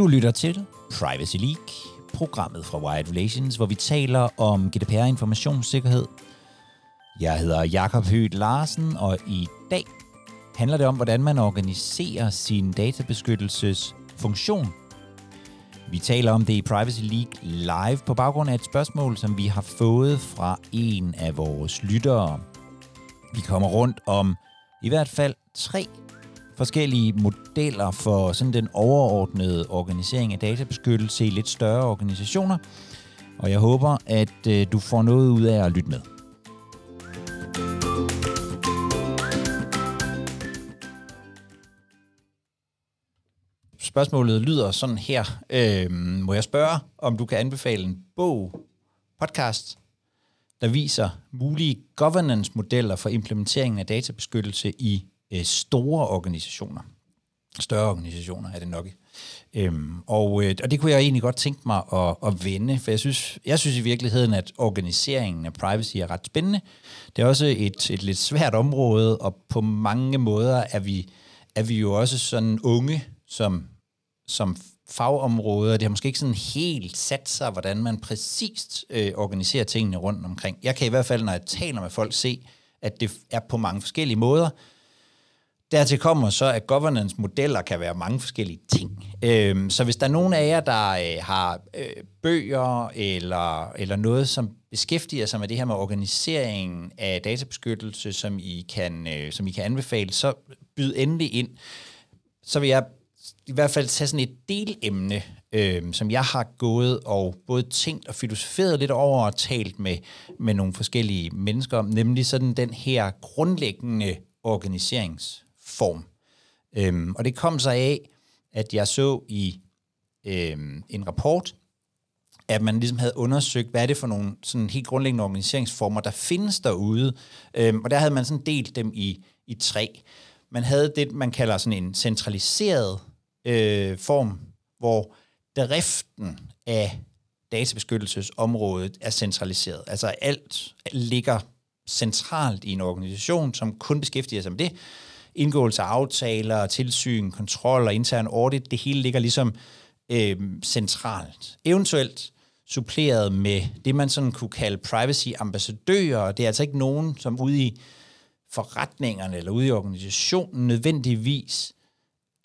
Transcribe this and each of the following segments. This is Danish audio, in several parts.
Du lytter til Privacy League, programmet fra Wired Relations, hvor vi taler om GDPR informationssikkerhed. Jeg hedder Jakob Høgh Larsen, og i dag handler det om, hvordan man organiserer sin databeskyttelsesfunktion. Vi taler om det i Privacy League live på baggrund af et spørgsmål, som vi har fået fra en af vores lyttere. Vi kommer rundt om i hvert fald tre forskellige modeller for sådan den overordnede organisering af databeskyttelse i lidt større organisationer. Og jeg håber, at øh, du får noget ud af at lytte med. Spørgsmålet lyder sådan her. Øh, må jeg spørge, om du kan anbefale en bog, podcast, der viser mulige governance-modeller for implementeringen af databeskyttelse i øh, store organisationer. Større organisationer er det nok. Øhm, og, øh, og det kunne jeg egentlig godt tænke mig at, at vende, for jeg synes, jeg synes i virkeligheden, at organiseringen af privacy er ret spændende. Det er også et, et lidt svært område, og på mange måder er vi, er vi jo også sådan unge som, som fagområder. Det har måske ikke sådan helt sat sig, hvordan man præcist øh, organiserer tingene rundt omkring. Jeg kan i hvert fald, når jeg taler med folk, se, at det er på mange forskellige måder. Dertil kommer så, at governance-modeller kan være mange forskellige ting. Øhm, så hvis der er nogen af jer, der øh, har øh, bøger eller, eller noget, som beskæftiger sig med det her med organiseringen af databeskyttelse, som I kan, øh, som I kan anbefale, så byd endelig ind. Så vil jeg i hvert fald tage sådan et delemne, øh, som jeg har gået og både tænkt og filosoferet lidt over og talt med, med nogle forskellige mennesker om, nemlig sådan den her grundlæggende organiserings form. Øhm, og det kom så af, at jeg så i øhm, en rapport, at man ligesom havde undersøgt, hvad er det for nogle sådan helt grundlæggende organiseringsformer, der findes derude. Øhm, og der havde man sådan delt dem i, i tre. Man havde det, man kalder sådan en centraliseret øh, form, hvor driften af databeskyttelsesområdet er centraliseret. Altså alt ligger centralt i en organisation, som kun beskæftiger sig med det indgåelse af aftaler, tilsyn, kontrol og intern audit, det hele ligger ligesom øh, centralt. Eventuelt suppleret med det, man sådan kunne kalde privacy-ambassadører. Det er altså ikke nogen, som ude i forretningerne eller ude i organisationen nødvendigvis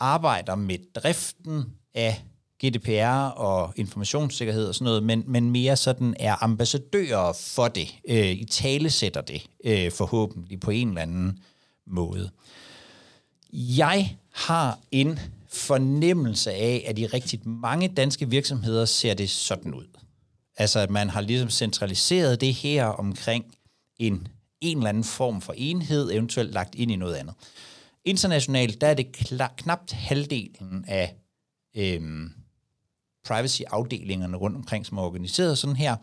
arbejder med driften af GDPR og informationssikkerhed og sådan noget, men, men mere sådan er ambassadører for det, øh, i tale sætter det øh, forhåbentlig på en eller anden måde. Jeg har en fornemmelse af, at i rigtig mange danske virksomheder ser det sådan ud. Altså, at man har ligesom centraliseret det her omkring en, en eller anden form for enhed, eventuelt lagt ind i noget andet. Internationalt, der er det klar, knapt halvdelen af øhm, privacy-afdelingerne rundt omkring, som er organiseret sådan her.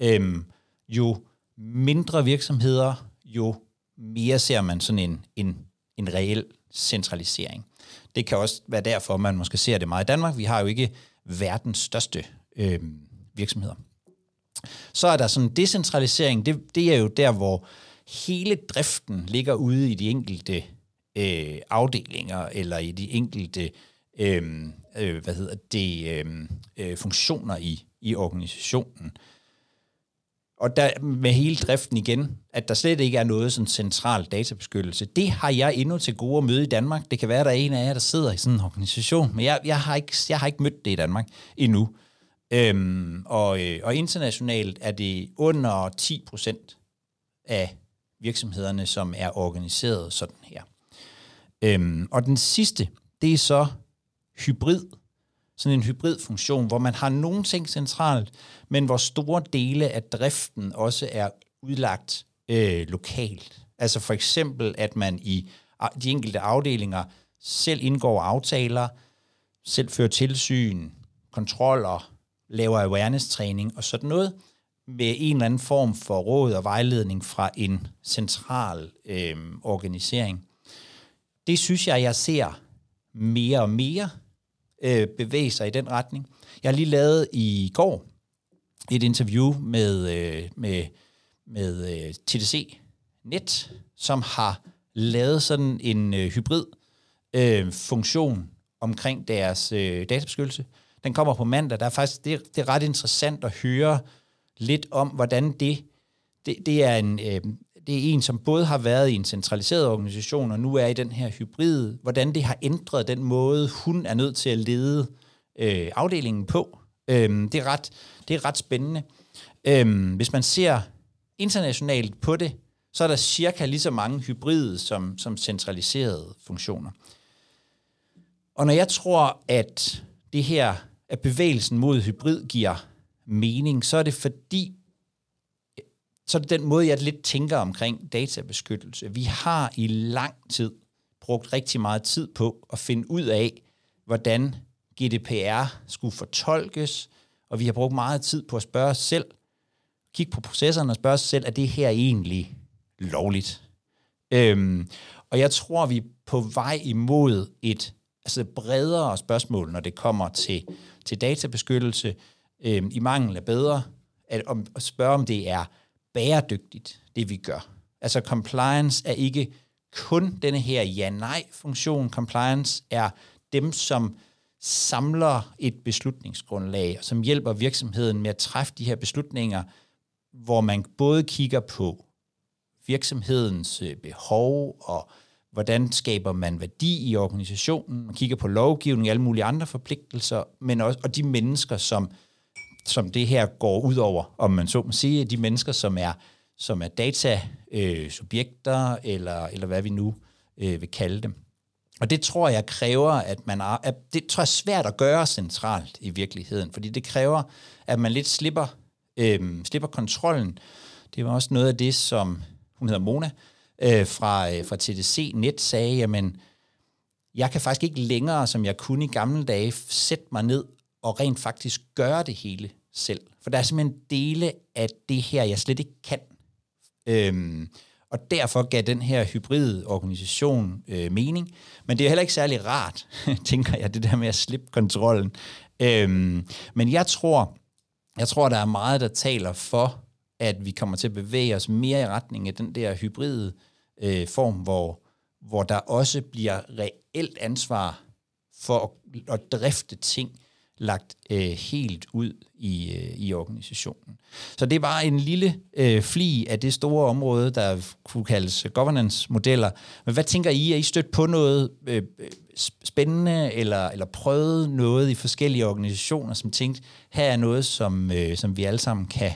Øhm, jo mindre virksomheder, jo mere ser man sådan en, en, en reel centralisering. Det kan også være derfor, man måske ser det meget i Danmark. Vi har jo ikke verdens største øh, virksomheder. Så er der sådan decentralisering, det, det er jo der, hvor hele driften ligger ude i de enkelte øh, afdelinger, eller i de enkelte øh, øh, hvad hedder det, øh, øh, funktioner i, i organisationen. Og der med hele driften igen, at der slet ikke er noget sådan central databeskyttelse. Det har jeg endnu til gode at møde i Danmark. Det kan være, at der er en af jer, der sidder i sådan en organisation, men jeg, jeg, har, ikke, jeg har ikke mødt det i Danmark endnu. Øhm, og, øh, og internationalt er det under 10 procent af virksomhederne, som er organiseret sådan her. Øhm, og den sidste, det er så hybrid sådan en hybridfunktion, hvor man har nogle ting centralt, men hvor store dele af driften også er udlagt øh, lokalt. Altså for eksempel, at man i de enkelte afdelinger selv indgår aftaler, selv fører tilsyn, kontroller, laver awareness-træning og sådan noget, med en eller anden form for råd og vejledning fra en central øh, organisering. Det synes jeg, jeg ser mere og mere øh, bevæge sig i den retning. Jeg har lige lavet i går et interview med, øh, med, med øh, TDC Net, som har lavet sådan en øh, hybrid øh, funktion omkring deres øh, databeskyttelse. Den kommer på mandag. Der er faktisk, det, det er ret interessant at høre lidt om, hvordan det, det, det er en, øh, det er en, som både har været i en centraliseret organisation, og nu er i den her hybrid, hvordan det har ændret den måde, hun er nødt til at lede øh, afdelingen på. Øhm, det, er ret, det er ret spændende. Øhm, hvis man ser internationalt på det, så er der cirka lige så mange hybride som, som centraliserede funktioner. Og når jeg tror, at det her, at bevægelsen mod hybrid giver mening, så er det fordi, så er det den måde, jeg lidt tænker omkring databeskyttelse. Vi har i lang tid brugt rigtig meget tid på at finde ud af, hvordan GDPR skulle fortolkes, og vi har brugt meget tid på at spørge os selv, kigge på processerne og spørge os selv, er det her egentlig lovligt? Øhm, og jeg tror, vi er på vej imod et altså bredere spørgsmål, når det kommer til, til databeskyttelse, øhm, i mangel af bedre, at, om, at spørge, om det er bæredygtigt, det vi gør. Altså compliance er ikke kun denne her ja-nej-funktion. Compliance er dem, som samler et beslutningsgrundlag, og som hjælper virksomheden med at træffe de her beslutninger, hvor man både kigger på virksomhedens øh, behov og hvordan skaber man værdi i organisationen, man kigger på lovgivning og alle mulige andre forpligtelser, men også og de mennesker, som, som det her går ud over, om man så må sige, de mennesker, som er, som er data-subjekter, øh, eller, eller hvad vi nu øh, vil kalde dem. Og det tror jeg kræver, at man er, at det tror jeg er svært at gøre centralt i virkeligheden, fordi det kræver, at man lidt slipper, øh, slipper kontrollen. Det var også noget af det, som hun hedder Mona, øh, fra, øh, fra TDC Net sagde, jamen, jeg kan faktisk ikke længere, som jeg kunne i gamle dage, sætte mig ned og rent faktisk gøre det hele selv. For der er simpelthen dele af det her, jeg slet ikke kan. Øhm, og derfor gav den her hybride organisation øh, mening. Men det er heller ikke særlig rart, tænker jeg, det der med at slippe kontrollen. Øhm, men jeg tror, jeg tror, der er meget, der taler for, at vi kommer til at bevæge os mere i retning af den der hybride øh, form, hvor, hvor der også bliver reelt ansvar for at, at drifte ting lagt øh, helt ud i, øh, i organisationen. Så det er bare en lille øh, fli af det store område, der kunne kaldes governance-modeller. Men hvad tænker I? Er I stødt på noget øh, spændende, eller, eller prøvet noget i forskellige organisationer, som tænkte, her er noget, som, øh, som vi alle sammen kan,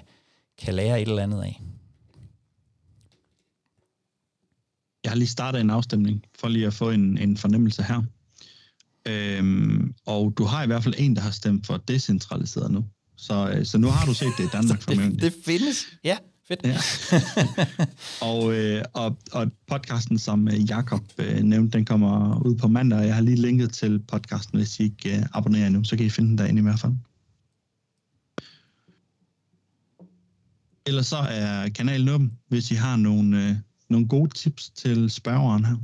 kan lære et eller andet af? Jeg har lige startet en afstemning, for lige at få en, en fornemmelse her. Øhm, og du har i hvert fald en, der har stemt for decentraliseret nu. Så, øh, så nu har du set det i Danmark formentlig. det, det findes, ja. Fedt. Ja. og, øh, og, og podcasten, som øh, Jakob øh, nævnte, den kommer ud på mandag, og jeg har lige linket til podcasten, hvis I ikke øh, abonnerer nu, så kan I finde den derinde i hvert fald. Ellers så er kanalen åben, hvis I har nogle, øh, nogle gode tips til spørgeren her.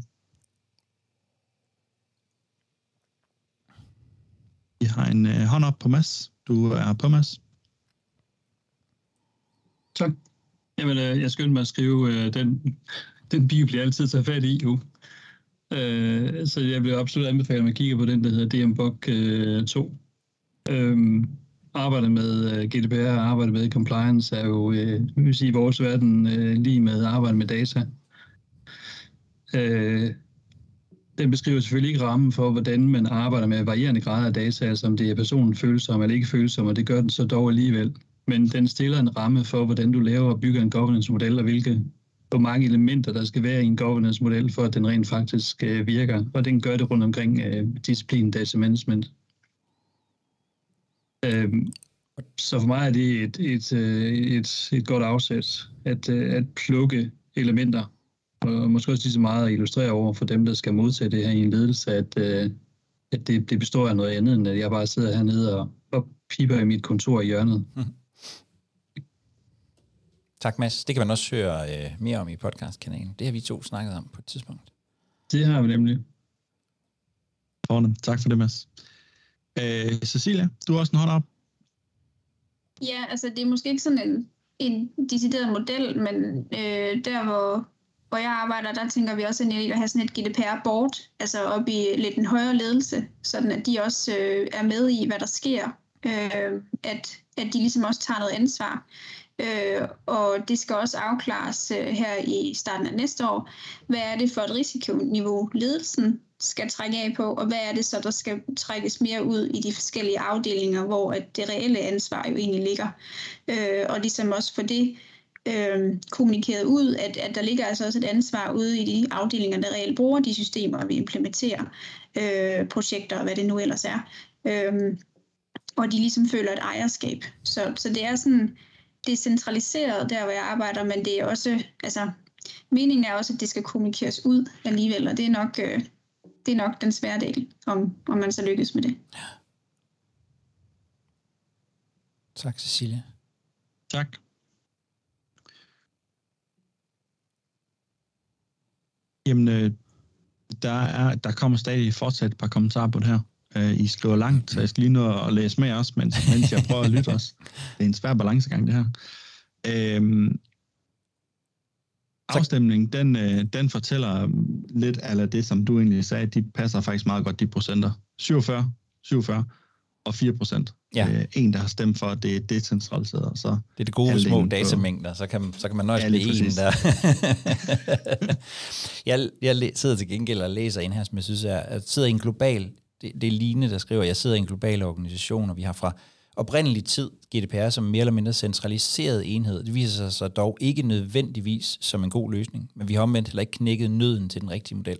Vi har en øh, hånd op på Mads. Du er på, Mads. Tak. Jamen, øh, jeg skyndte mig at skrive, øh, den, den bio bliver altid taget fat i nu. Øh, så jeg vil absolut anbefale, at man kigger på den, der hedder DMBOK øh, 2. Øh, arbejde med øh, GDPR og arbejde med compliance er jo, øh, vil sige, i vores verden øh, lige med arbejde med data. Øh, den beskriver selvfølgelig ikke rammen for, hvordan man arbejder med varierende grader af data, altså om det er personen følsom eller ikke følsom, og det gør den så dog alligevel. Men den stiller en ramme for, hvordan du laver og bygger en governance-model, og hvilke, hvor mange elementer, der skal være i en governance-model, for at den rent faktisk øh, virker. Og den gør det rundt omkring uh, disciplin data management. Uh, så for mig er det et, et, et, et, et godt afsæt at, at plukke elementer og måske også lige så meget at illustrere over for dem, der skal modtage det her i en ledelse, at, øh, at det, det består af noget andet, end at jeg bare sidder hernede og, og piper i mit kontor i hjørnet. Mm. Tak, Mads. Det kan man også høre øh, mere om i podcastkanalen. Det har vi to snakket om på et tidspunkt. Det har vi nemlig. Fornemt. Tak for det, Mads. Øh, Cecilia, du har også en hånd op. Ja, altså det er måske ikke sådan en, en decideret model, men øh, der hvor hvor jeg arbejder, der tænker vi også at have sådan et GDPR-board, altså op i lidt en højere ledelse, sådan at de også øh, er med i, hvad der sker, øh, at, at de ligesom også tager noget ansvar. Øh, og det skal også afklares øh, her i starten af næste år. Hvad er det for et risikoniveau, ledelsen skal trække af på, og hvad er det så, der skal trækkes mere ud i de forskellige afdelinger, hvor at det reelle ansvar jo egentlig ligger. Øh, og ligesom også for det øh, kommunikeret ud, at, at der ligger altså også et ansvar ude i de afdelinger, der reelt bruger de systemer, vi implementerer øh, projekter og hvad det nu ellers er. Øh, og de ligesom føler et ejerskab. Så, så det er sådan decentraliseret der, hvor jeg arbejder, men det er også, altså meningen er også, at det skal kommunikeres ud alligevel, og det er nok, øh, det er nok den svære del, om, om man så lykkes med det. Tak, Cecilia. Tak. Jamen, øh, der, er, der kommer stadig fortsat et par kommentarer på det her. Øh, I skriver langt, så jeg skal lige nå at læse med også, mens, mens jeg prøver at lytte også. Det er en svær balancegang, det her. Øh, afstemningen, den, øh, den fortæller lidt af det, som du egentlig sagde, de passer faktisk meget godt, de procenter. 47, 47 og 4 procent. Ja. Øh, en, der har stemt for, at det er decentraliseret. Så det er det gode små datamængder, så kan, så kan man nøjes ja, med en der. jeg, jeg sidder til gengæld og læser en her, som jeg synes er, at sidder i en global, det, det er Line, der skriver, jeg sidder i en global organisation, og vi har fra oprindelig tid GDPR som mere eller mindre centraliseret enhed. Det viser sig så dog ikke nødvendigvis som en god løsning, men vi har omvendt heller ikke knækket nøden til den rigtige model.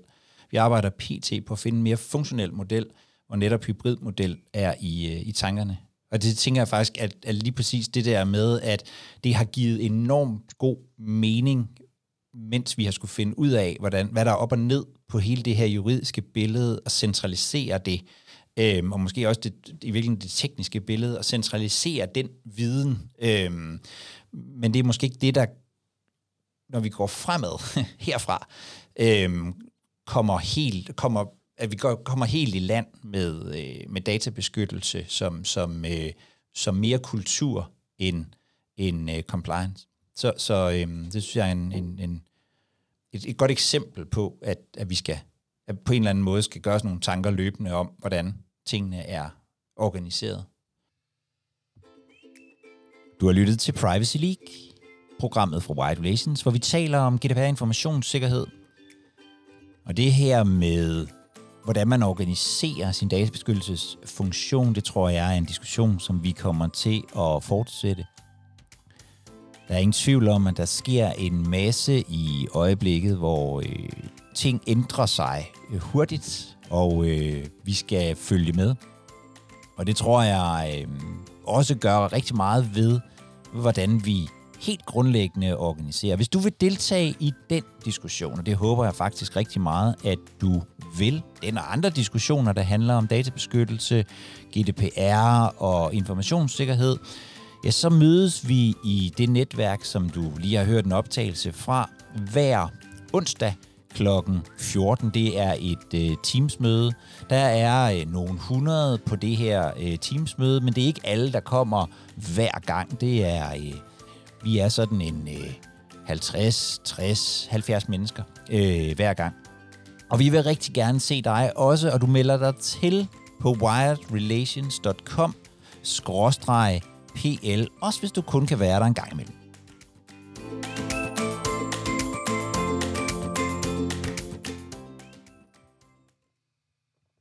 Vi arbejder pt. på at finde en mere funktionel model, hvor netop hybridmodel er i, øh, i tankerne. Og det tænker jeg faktisk, at, at lige præcis det der med, at det har givet enormt god mening, mens vi har skulle finde ud af, hvordan, hvad der er op og ned på hele det her juridiske billede, og centralisere det, øhm, og måske også det, i virkeligheden det tekniske billede, og centralisere den viden. Øhm, men det er måske ikke det, der, når vi går fremad herfra, øhm, kommer helt, kommer at vi går, kommer helt i land med, øh, med databeskyttelse som, som, øh, som mere kultur end, end øh, compliance. Så, så øh, det synes jeg er en, en, en, et, et godt eksempel på, at, at vi skal at på en eller anden måde skal gøre os nogle tanker løbende om, hvordan tingene er organiseret. Du har lyttet til Privacy League, programmet fra White Relations, hvor vi taler om GDPR informationssikkerhed. Og det her med hvordan man organiserer sin databeskyttelsesfunktion, det tror jeg er en diskussion, som vi kommer til at fortsætte. Der er ingen tvivl om, at der sker en masse i øjeblikket, hvor øh, ting ændrer sig øh, hurtigt, og øh, vi skal følge med. Og det tror jeg øh, også gør rigtig meget ved, hvordan vi helt grundlæggende organisere. Hvis du vil deltage i den diskussion, og det håber jeg faktisk rigtig meget, at du vil, den og andre diskussioner, der handler om databeskyttelse, GDPR og informationssikkerhed, ja, så mødes vi i det netværk, som du lige har hørt en optagelse fra, hver onsdag klokken 14. Det er et øh, Teams-møde. Der er øh, nogle hundrede på det her øh, Teams-møde, men det er ikke alle, der kommer hver gang. Det er øh, vi er sådan en øh, 50, 60, 70 mennesker øh, hver gang. Og vi vil rigtig gerne se dig også, og du melder dig til på wiredrelations.com pl, også hvis du kun kan være der en gang imellem.